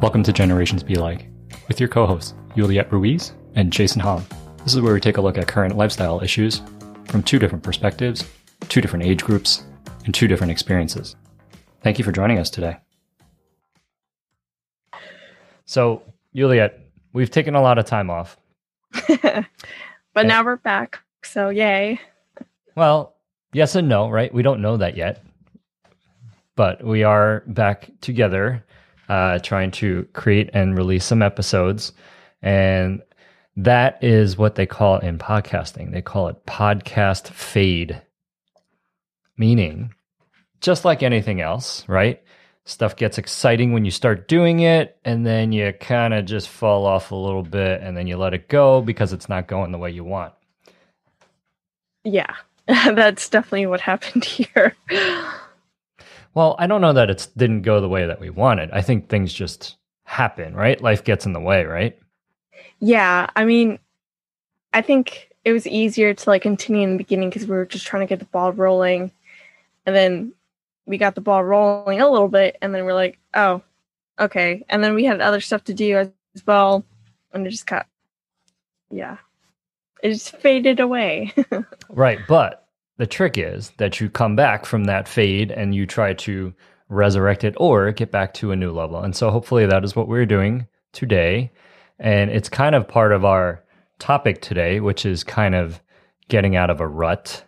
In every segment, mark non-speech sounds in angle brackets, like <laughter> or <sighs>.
Welcome to Generations Be Like, with your co hosts, Juliet Ruiz and Jason Hom. This is where we take a look at current lifestyle issues from two different perspectives, two different age groups, and two different experiences. Thank you for joining us today. So, Juliet, we've taken a lot of time off. <laughs> but now we're back, so yay. Well, yes and no, right? We don't know that yet. But we are back together uh, trying to create and release some episodes. And that is what they call in podcasting. They call it podcast fade, meaning just like anything else, right? Stuff gets exciting when you start doing it, and then you kind of just fall off a little bit, and then you let it go because it's not going the way you want. Yeah, <laughs> that's definitely what happened <laughs> here. Well, I don't know that it didn't go the way that we wanted. I think things just happen, right? Life gets in the way, right? Yeah, I mean, I think it was easier to like continue in the beginning because we were just trying to get the ball rolling, and then we got the ball rolling a little bit, and then we're like, oh, okay, and then we had other stuff to do as well, and it just got, yeah, it just faded away. <laughs> right, but the trick is that you come back from that fade and you try to resurrect it or get back to a new level. And so hopefully that is what we're doing today. And it's kind of part of our topic today, which is kind of getting out of a rut.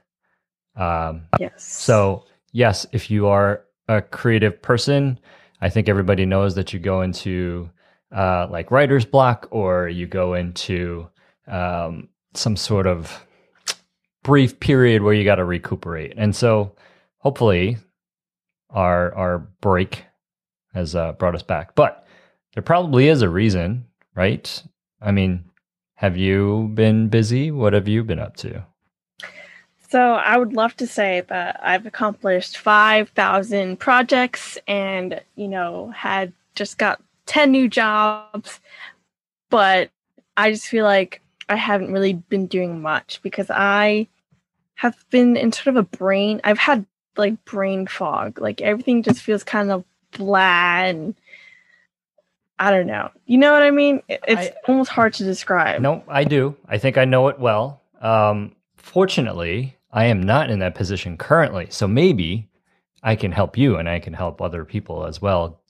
Um, yes. So, yes, if you are a creative person, I think everybody knows that you go into uh, like writer's block or you go into um, some sort of brief period where you got to recuperate. And so hopefully our our break has uh, brought us back. But there probably is a reason, right? I mean, have you been busy? What have you been up to? So I would love to say that I've accomplished 5,000 projects and, you know, had just got 10 new jobs, but I just feel like I haven't really been doing much because I have been in sort of a brain. I've had like brain fog. Like everything just feels kind of bland. and I don't know. You know what I mean? It's I, almost hard to describe. No, I do. I think I know it well. Um, fortunately, I am not in that position currently. So maybe I can help you and I can help other people as well.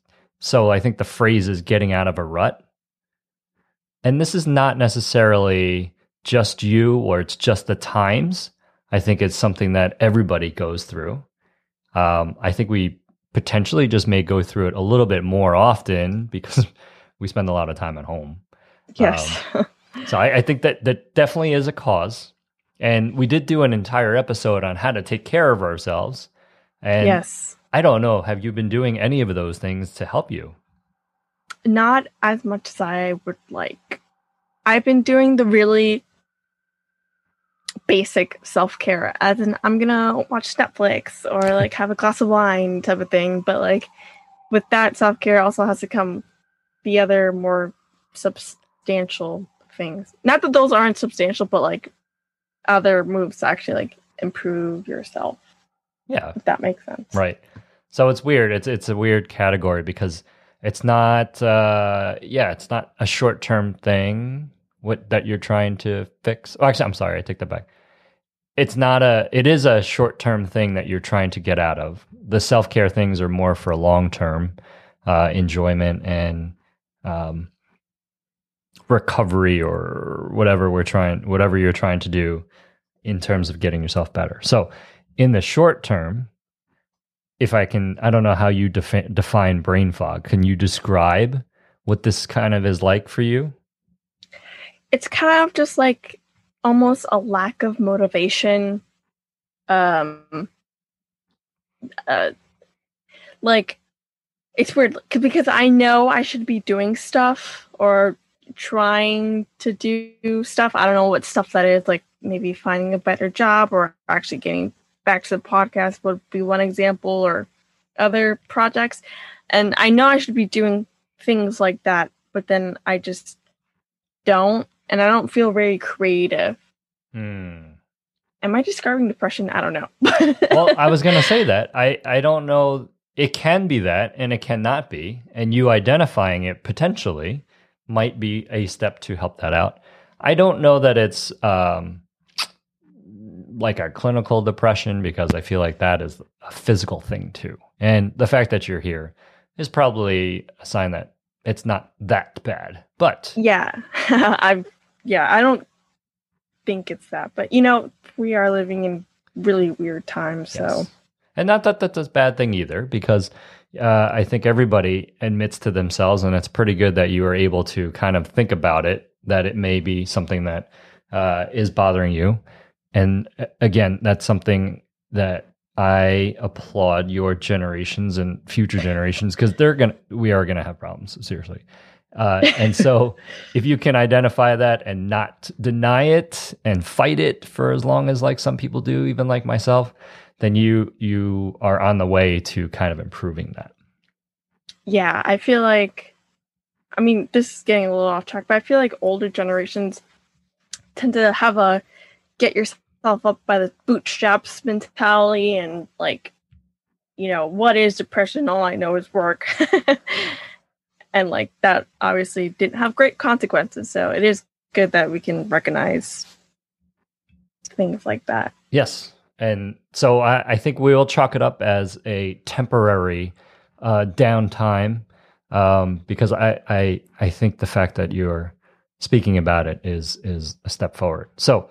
So I think the phrase is getting out of a rut. And this is not necessarily just you or it's just the times. I think it's something that everybody goes through. Um, I think we potentially just may go through it a little bit more often <laughs> because we spend a lot of time at home. Yes. Um, so I, I, think that that definitely is a cause. And we did do an entire episode on how to take care of ourselves. And yes. I don't know, have you been doing any of those things to help you? Not as much as I would like. I've been doing the really basic self care, as in I'm gonna watch Netflix or like have a glass of wine type of thing. But like with that self care also has to come the other more substantial things. Not that those aren't substantial, but like other moves to actually like improve yourself. Yeah. If that makes sense. Right. So it's weird. It's it's a weird category because it's not uh yeah it's not a short term thing what that you're trying to fix. Oh, actually i'm sorry i take that back. It's not a it is a short term thing that you're trying to get out of. The self-care things are more for long term uh enjoyment and um recovery or whatever we're trying whatever you're trying to do in terms of getting yourself better. So in the short term if I can, I don't know how you defi- define brain fog. Can you describe what this kind of is like for you? It's kind of just like almost a lack of motivation. Um, uh, like it's weird because I know I should be doing stuff or trying to do stuff. I don't know what stuff that is, like maybe finding a better job or actually getting back to the podcast would be one example or other projects. And I know I should be doing things like that, but then I just don't. And I don't feel very creative. Hmm. Am I describing depression? I don't know. <laughs> well, I was going to say that. I, I don't know it can be that and it cannot be. And you identifying it potentially might be a step to help that out. I don't know that it's um, like a clinical depression because I feel like that is a physical thing too. And the fact that you're here is probably a sign that it's not that bad. But yeah, <laughs> I'm yeah, I don't think it's that, but you know, we are living in really weird times, so Yes. And not that that's a bad thing either, because uh, I think everybody admits to themselves, and it's pretty good that you are able to kind of think about it, that it may be something that uh, is bothering you. And uh, again, that's something that I applaud your generations and future generations because they're gonna, we are gonna have problems, seriously. Uh, and so, <laughs> if you can identify that and not deny it and fight it for as long as like some people do, even like myself, then you you are on the way to kind of improving that. yeah, I feel like I mean, this is getting a little off track, but I feel like older generations tend to have a get yourself up by the bootstraps mentality and like you know, what is depression? All I know is work. <laughs> and like that obviously didn't have great consequences. So it is good that we can recognize things like that. Yes, and so I, I think we will chalk it up as a temporary uh, downtime um, because I, I I think the fact that you're speaking about it is is a step forward. So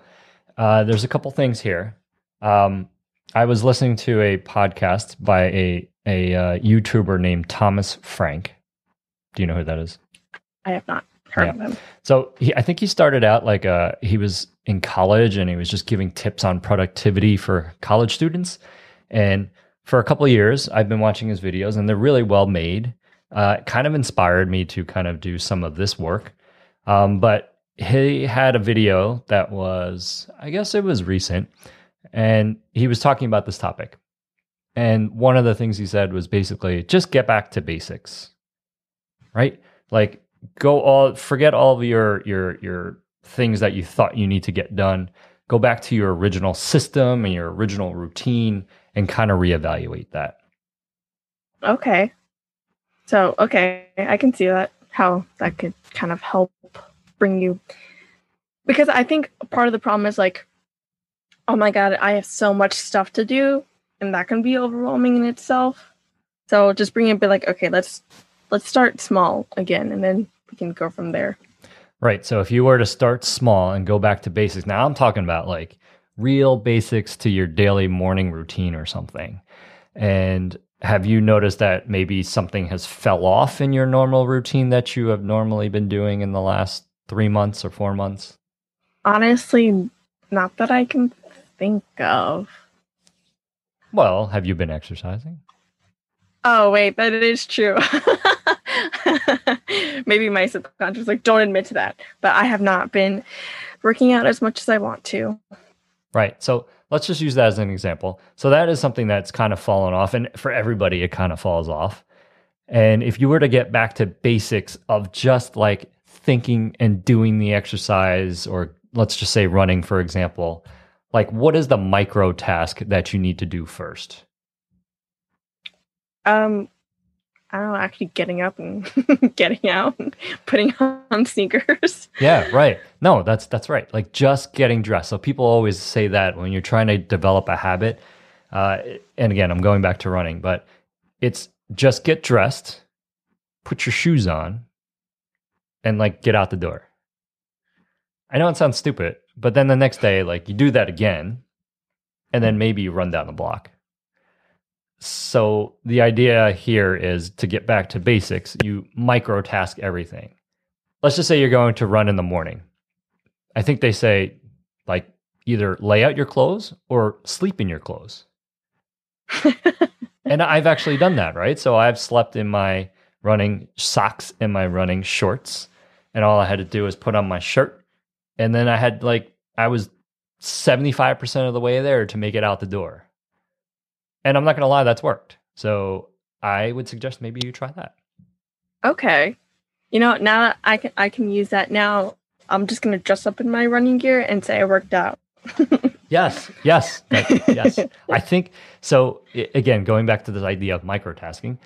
uh, there's a couple things here. Um, I was listening to a podcast by a a uh, YouTuber named Thomas Frank. Do you know who that is? I have not heard Yeah. of them. So he, I think he started out like uh he was in college and he was just giving tips on productivity for college students. And for a couple of years, I've been watching his videos and they're really well made. Uh, kind of inspired me to kind of do some of this work. Um, but he had a video that was, I guess it was recent, and he was talking about this topic. And one of the things he said was basically just get back to basics, right? Like go all forget all of your your your things that you thought you need to get done go back to your original system and your original routine and kind of reevaluate that Okay. So, okay, I can see that how that could kind of help bring you because I think part of the problem is like oh my god, I have so much stuff to do and that can be overwhelming in itself. So, just bring it be like okay, let's let's start small again and then we can go from there. right so if you were to start small and go back to basics now i'm talking about like real basics to your daily morning routine or something and have you noticed that maybe something has fell off in your normal routine that you have normally been doing in the last three months or four months Honestly, not that I can think of. well have you been exercising Oh wait, that is true. <laughs> Maybe my subconscious like don't admit to that, but I have not been working out as much as I want to. Right. So let's just use that as an example. So that is something that's kind of fallen off. And for everybody, it kind of falls off. And if you were to get back to basics of just like thinking and doing the exercise, or let's just say running, for example, like what is the micro task that you need to do first? Um, I don't know, actually getting up and <laughs> getting out, and putting on sneakers. Yeah, right. No, that's that's right. Like just getting dressed. So people always say that when you're trying to develop a habit. Uh, and again, I'm going back to running, but it's just get dressed, put your shoes on, and like get out the door. I know it sounds stupid, but then the next day, like you do that again, and then maybe you run down the block. So the idea here is to get back to basics. You micro task everything let's just say you're going to run in the morning. I think they say like either lay out your clothes or sleep in your clothes. <laughs> and I've actually done that, right? So I've slept in my running socks and my running shorts, and all I had to do was put on my shirt, and then I had like I was 75% of the way there to make it out the door. And I'm not going to lie, that's worked. So I would suggest maybe you try that. okay, you know, now that I can I can use that now. I'm just gonna dress up in my running gear and say I worked out. <laughs> yes, yes, that- yes. <laughs> I think so. Again, going back to this idea of microtasking,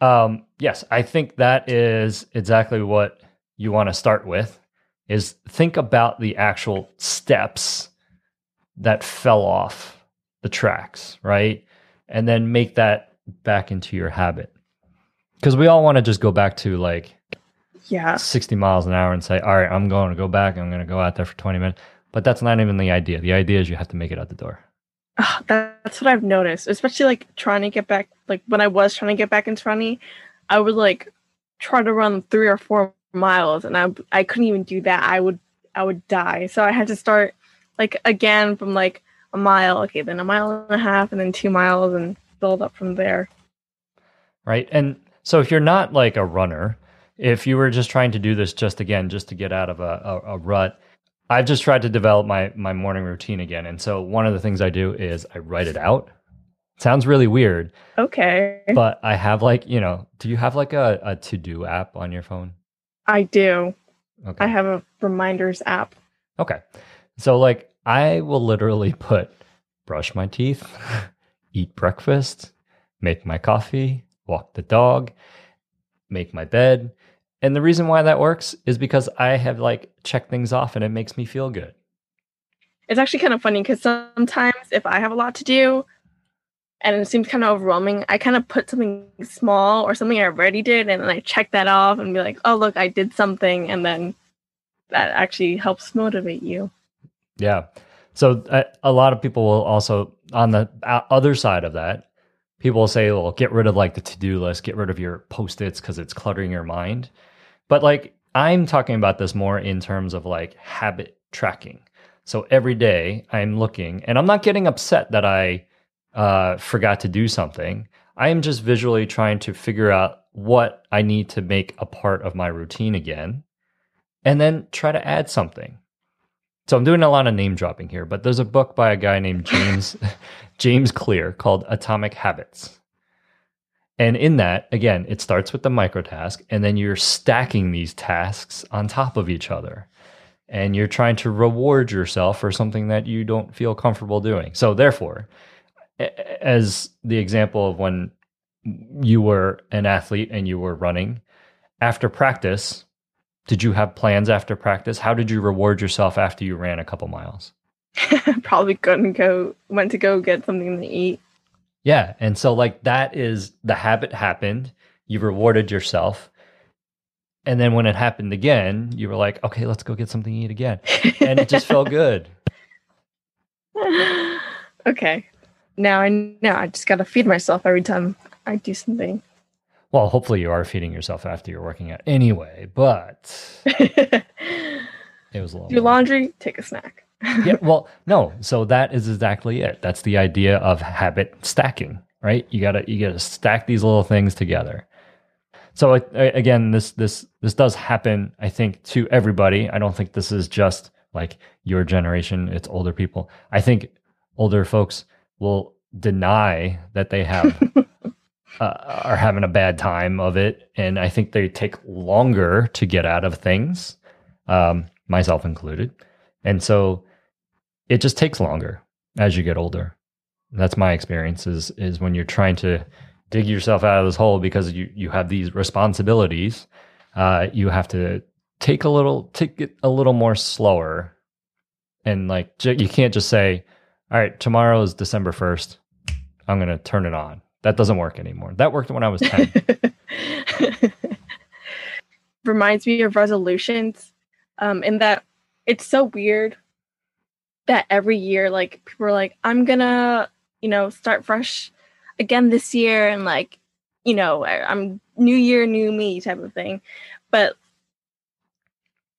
um, yes, I think that is exactly what you want to start with. Is think about the actual steps that fell off the tracks, right, and then make that back into your habit. Because we all want to just go back to like Yeah. 60 miles an hour and say, all right, I'm going to go back. I'm going to go out there for 20 minutes. But that's not even the idea. The idea is you have to make it out the door. That, that's what I've noticed, especially like trying to get back. Like when I was trying to get back into running, I would like try to run three or four miles, and I I couldn't even do that. I would I would die. So I had to start like again from like a mile, okay, then a mile and a half, and then two miles, and build up from there. Right. And so if you're not like a runner, if you were just trying to do this just again, just to get out of a, a, a rut, I've just tried to develop my, my morning routine again. And so one of the things I do is I write it out. Sounds really weird, Okay, but I have like, you know, do you have like a, a to do app on your phone? I do. Okay. I have a reminders app. Okay. So like I will literally put brush my teeth, <laughs> eat breakfast, make my coffee, walk the dog, make my bed. And the reason why that works is because I have like checked things off and it makes me feel good. It's actually kind of funny because sometimes if I have a lot to do and it seems kind of overwhelming, I kind of put something small or something I already did and then I check that off and be like, oh, look, I did something. And then that actually helps motivate you. Yeah. So uh, a lot of people will also on the other side of that, people will say, "Well, get rid of like the to-do list, get rid of your post-its cuz it's cluttering your mind." But like I'm talking about this more in terms of like habit tracking. So every day I'm looking and I'm not getting upset that I uh, forgot to do something. I am just visually trying to figure out what I need to make a part of my routine again and then try to add something. So I'm doing a lot of name dropping here, but there's a book by a guy named James <laughs> James Clear called Atomic Habits. And in that, again, it starts with the microtask and then you're stacking these tasks on top of each other. And you're trying to reward yourself for something that you don't feel comfortable doing. So therefore, as the example of when you were an athlete and you were running, after practice, did you have plans after practice? How did you reward yourself after you ran a couple miles? <laughs> Probably couldn't go, went to go get something to eat. Yeah. And so, like, that is the habit happened. You rewarded yourself. And then when it happened again, you were like, okay, let's go get something to eat again. And it just felt good. <laughs> okay. Now I know I just got to feed myself every time I do something. Well, hopefully you are feeding yourself after you're working out anyway, but <laughs> it was a little. do laundry, take a snack. yeah, <laughs> well, no. So that is exactly it. That's the idea of habit stacking, right? You gotta you gotta stack these little things together. So a- a- again, this this this does happen. I think to everybody. I don't think this is just like your generation. It's older people. I think older folks will deny that they have <laughs> uh, are having a bad time of it, and I think they take longer to get out of things, um, myself included. And so it just takes longer as you get older. That's my experience is is when you're trying to dig yourself out of this hole because you you have these responsibilities, uh, you have to take a little take it a little more slower, and like you can't just say, "All right, tomorrow is December first, I'm gonna turn it on." That doesn't work anymore. That worked when I was ten. <laughs> Reminds me of resolutions, um, in that it's so weird that every year, like people are like, "I'm gonna, you know, start fresh again this year," and like, you know, I'm new year, new me type of thing. But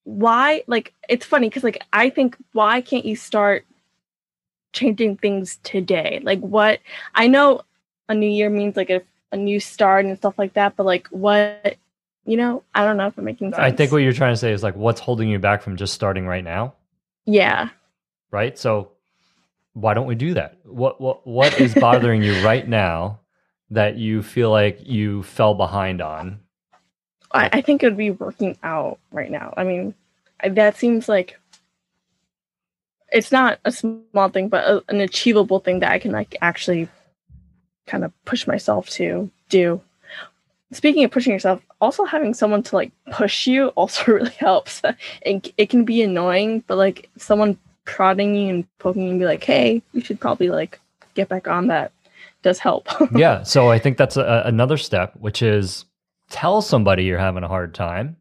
why? Like, it's funny because like I think, why can't you start changing things today? Like, what? I know a new year means like a, a new start and stuff like that, but like, what? You know, I don't know if I'm making sense. I think what you're trying to say is like, what's holding you back from just starting right now? yeah. right? So why don't we do that? What what what is <laughs> bothering you right now that you feel like you fell behind on? I, I think it would be working out right now. I mean, I- that seems like it's not a small thing, but a, an achievable thing that I can like actually kind of push myself to do. Speaking of pushing yourself, also having someone to like push you <laughs> also really helps. It, it can be annoying, but like someone prodding you and poking you and be like, "Hey, you should probably like get back on that." Does help. <laughs> yeah, so I think that's a, another step, which is tell somebody you're having a hard time,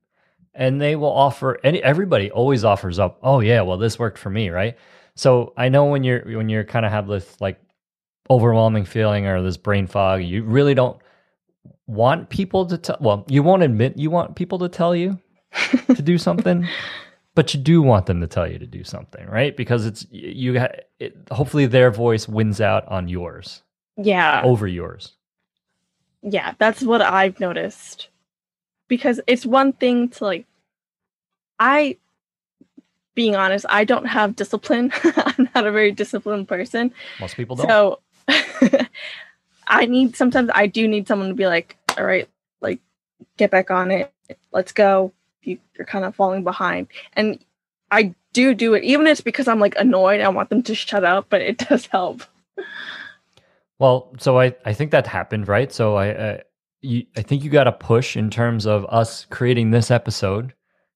and they will offer. Any everybody always offers up. Oh yeah, well this worked for me, right? So I know when you're when you're kind of have this like overwhelming feeling or this brain fog, you really don't want people to tell. Well, you won't admit you want people to tell you to do something, <laughs> but you do want them to tell you to do something, right? Because it's you. It, hopefully, their voice wins out on yours. Yeah, over yours. Yeah, that's what I've noticed. Because it's one thing to like, I, being honest, I don't have discipline. <laughs> I'm not a very disciplined person. Most people don't. So <laughs> I need sometimes I do need someone to be like, all right, like get back on it. Let's go. You, you're kind of falling behind. And I do do it, even if it's because I'm like annoyed. I want them to shut up, but it <laughs> does help. Well, so I, I think that happened, right? So I, uh, you, I think you got a push in terms of us creating this episode.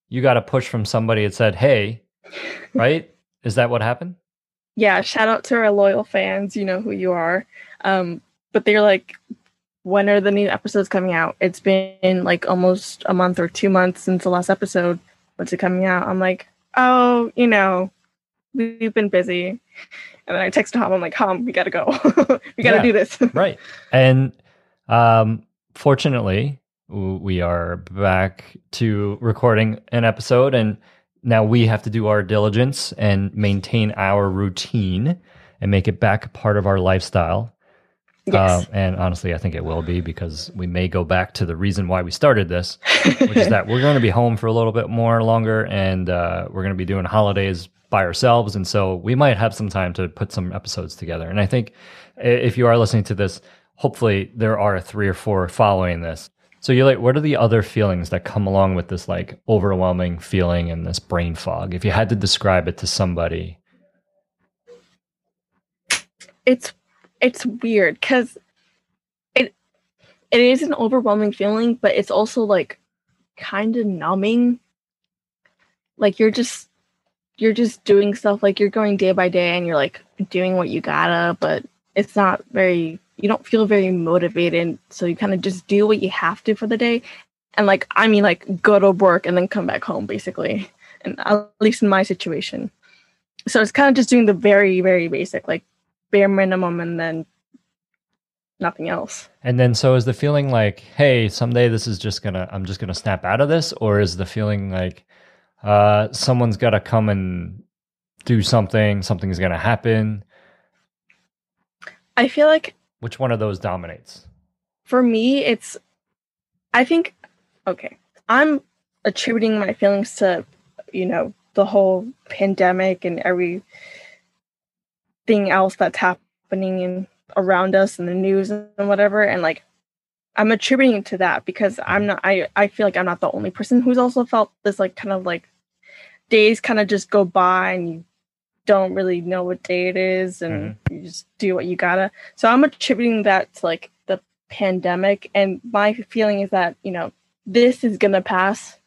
You got a push from somebody that said, "Hey," <laughs> right? Is that what happened? yeah, shout out to our loyal fans. You know who you are. Um, but they're like, when are the new episodes coming out? It's been like almost a month or two months since the last episode. When's it coming out? I'm like, oh, you know, we've been busy. And then I text Tom. I'm like, Tom, we gotta go. <laughs> we gotta yeah, do this. <laughs> right. And um, fortunately, we are back to recording an episode and now we have to do our diligence and maintain our routine and make it back part of our lifestyle. Yes. Uh, and honestly, I think it will be because we may go back to the reason why we started this, which is that we're going to be home for a little bit more longer and uh, we're going to be doing holidays by ourselves. And so we might have some time to put some episodes together. And I think if you are listening to this, hopefully there are three or four following this. So you're like, what are the other feelings that come along with this like overwhelming feeling and this brain fog? If you had to describe it to somebody, it's it's weird because it it is an overwhelming feeling, but it's also like kind of numbing. Like you're just you're just doing stuff like you're going day by day and you're like doing what you gotta, but it's not very you don't feel very motivated so you kind of just do what you have to for the day. And like i mean like go to work and then come back home basically and at least in my situation. So it's kind of just doing the very very basic like bare minimum and then nothing else. And then so is the feeling like hey someday this is just gonna i'm just gonna snap out of this? Or is the feeling like uh someone's gotta come and do something something's gonna happen? I feel like which one of those dominates? For me, it's I think okay. I'm attributing my feelings to, you know, the whole pandemic and everything else that's happening in around us and the news and whatever and like I'm attributing it to that because I'm not I I feel like I'm not the only person who's also felt this like kind of like days kind of just go by and you don't really know what day it is and mm-hmm. you just do what you gotta. So I'm attributing that to like the pandemic. And my feeling is that, you know, this is gonna pass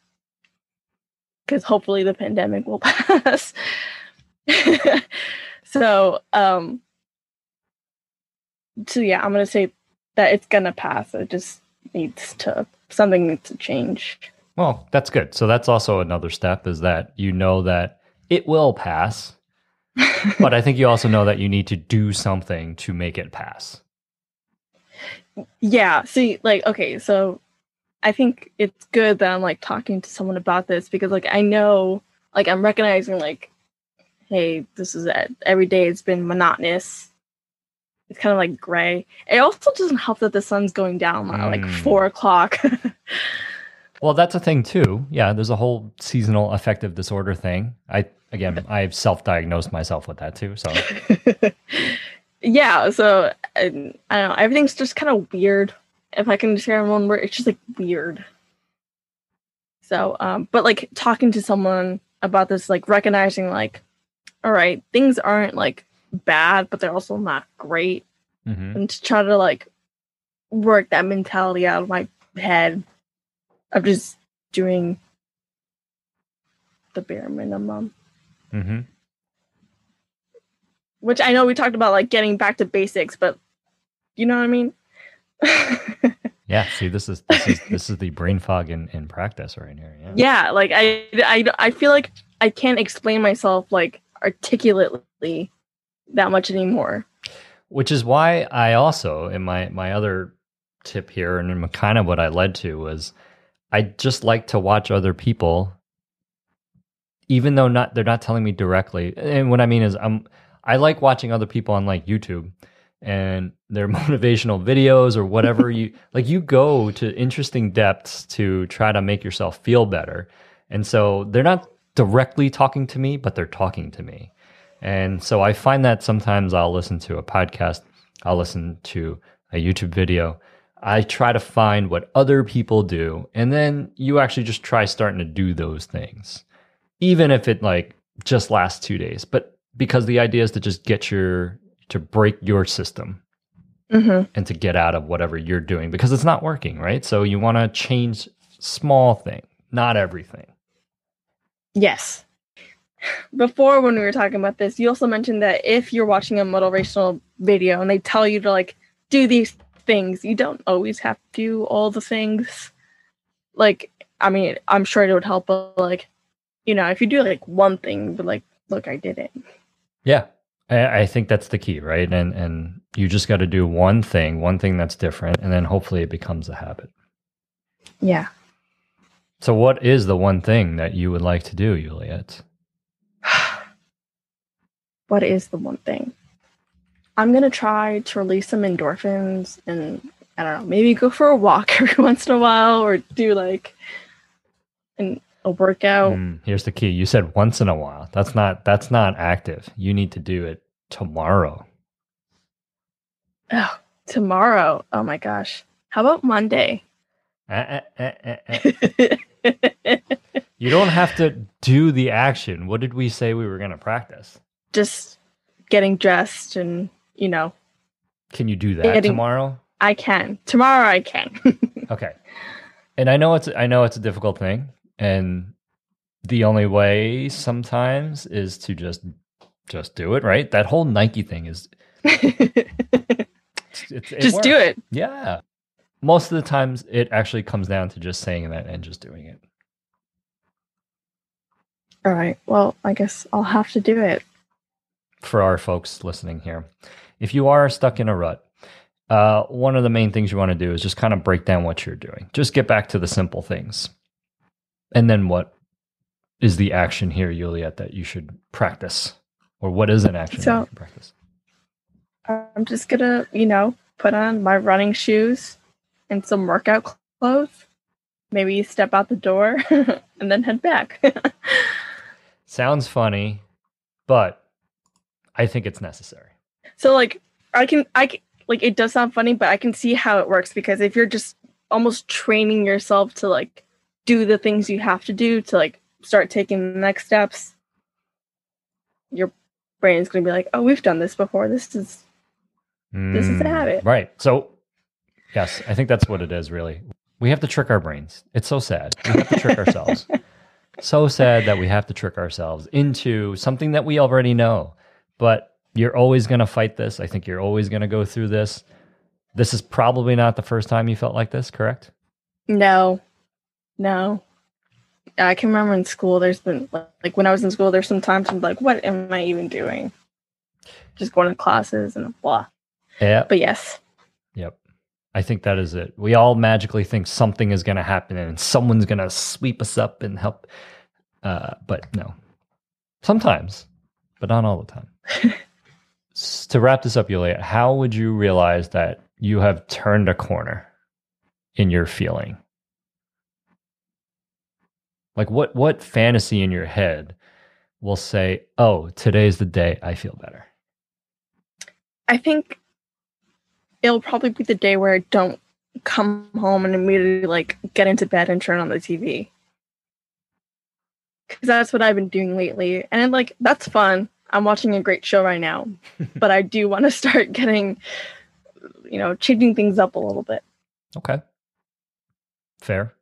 because hopefully the pandemic will <laughs> pass. <laughs> so, um, so yeah, I'm gonna say that it's gonna pass. It just needs to something needs to change. Well, that's good. So that's also another step is that you know that it will pass but I think you also know that you need to do something to make it pass. Yeah. See, like, okay, so I think it's good that I'm like talking to someone about this because, like, I know, like, I'm recognizing, like, hey, this is it. Every day it's been monotonous. It's kind of like gray. It also doesn't help that the sun's going down mm. like hmm. four o'clock. <laughs> well, that's a thing too. Yeah, there's a whole seasonal affective disorder thing. I again, I've self-diagnosed myself with that too. So, <laughs> yeah. So I, I don't know. Everything's just kind of weird. If I can describe one word, it's just like weird. So, um, but like talking to someone about this, like recognizing, like, all right, things aren't like bad, but they're also not great. hmm And to try to like work that mentality out of my head of just doing the bare minimum. Hmm Which I know we talked about like getting back to basics, but you know what I mean? <laughs> Yeah. See, this is this is this is the brain fog in, in practice right here. Yeah. yeah, like I, I I feel like I can't explain myself like articulately that much anymore. Which is why I also, in my my other tip here, and kind of what I led to was, I just like to watch other people, even though not they're not telling me directly. And what I mean is, I'm I like watching other people on like YouTube and their <laughs> motivational videos or whatever you <laughs> like. You go to interesting depths to try to make yourself feel better, and so they're not directly talking to me, but they're talking to me. And so I find that sometimes I'll listen to a podcast, I'll listen to a YouTube video. I try to find what other people do, and then you actually just try starting to do those things, even if it like just lasts two days. But because the idea is to just get your to break your system hmm and to get out of whatever you're doing because it's not working, right? So you want to change small thing, not everything. Yes. Before, when we were talking about this, you also mentioned that if you're watching a motivational video and they tell you to like do these things, you don't always have to do all the things. Like, I mean, I'm sure it would help, but like, you know, if you do like one thing, but like, look, I did it. Yeah. I, I think that's the key, right? And and you just got to do one thing, one thing that's different, and then hopefully it becomes a habit. Yeah. So, what is the one thing that you would like to do, Juliet? <sighs> what is the one thing? I'm gonna try to release some endorphins and I don't know, maybe go for a walk <laughs> every once in a while or do like an, a workout. Mm, here's the key. You said once in a while. That's not that's not active. You need to do it tomorrow. Oh, tomorrow. Oh my gosh. How about Monday? Eh, eh, eh. You don't have to do the action. What did we say we were going to practice? Just getting dressed and, you know, Can you do that Getting- tomorrow? I can. Tomorrow I can. <laughs> Okay. And I know it's I know it's a difficult thing and the only way sometimes is to just just do it, right? That whole Nike thing is <laughs> it's, it's, it Just do it. Yeah. Most of the times it actually comes down to just saying that and just doing it. All right. Well, I guess I'll have to do it. For our folks listening here, if you are stuck in a rut, uh, one of the main things you want to do is just kind of break down what you're doing. Just get back to the simple things. And then what is the action here, Juliet, that you should practice? Or what is an action that So- practice? I'm just gonna, you know, put on my running shoes and some workout clothes. Maybe step out the door <laughs> and then head back. <laughs> Sounds funny, but I think it's necessary. so like I can I can, like it does sound funny, but I can see how it works because if you're just almost training yourself to like do the things you have to do to like start taking the next steps, your brain is going to be like, "Oh, we've done this before. This is This is a Mm, habit. Right. So, yes, I think that's what it is, really. We have to trick our brains. It's so sad. We have to trick ourselves. <laughs> So sad that we have to trick ourselves into something that we already know. But you're always going to fight this. I think you're always going to go through this. This is probably not the first time you felt like this, correct? No, no. I can remember in school, there's been like when I was in school, there's some times I'm like, what am I even doing? Just going to classes and blah. Yeah. But yes, Yep. I think that is it. We all magically think something is going to happen and someone's going to sweep us up and help. Uh, but no, sometimes, but not all the time. <laughs> To wrap this up, Yulia, how would you realize that you have turned a corner in your feeling? Like what what fantasy in your head will say, "Oh, today's the day I feel better." I think it'll probably be the day where I don't come home and immediately like get into bed and turn on the TV. because that's what I've been doing lately. And like that's fun. I'm watching a great show right now, <laughs> but I do want to start <laughs> getting, you know, changing things up a little bit. Okay. Fair.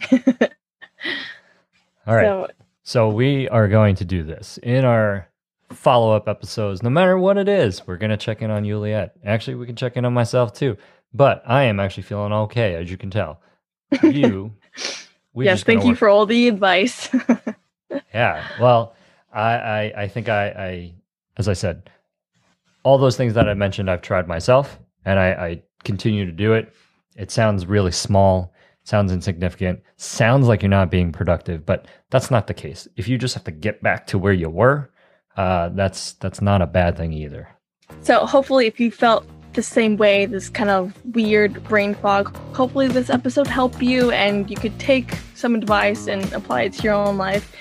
<laughs> All right. So So we are going to do this in our follow up episodes, no matter what it is. We're going to check in on Juliet. Actually, we can check in on myself too. But I am actually feeling okay, as you can tell. <laughs> You, yes, thank you for all the advice. <laughs> Yeah. Well, I, I, I think I, I, as I said, all those things that I mentioned, I've tried myself, and I, I continue to do it. It sounds really small, sounds insignificant, sounds like you're not being productive, but that's not the case. If you just have to get back to where you were, uh, that's that's not a bad thing either. so hopefully, if you felt the same way, this kind of weird brain fog, hopefully this episode helped you and you could take some advice and apply it to your own life.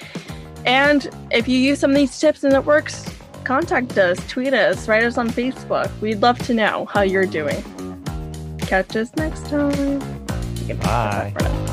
And if you use some of these tips and it works, contact us, tweet us, write us on Facebook. We'd love to know how you're doing. Catch us next time. You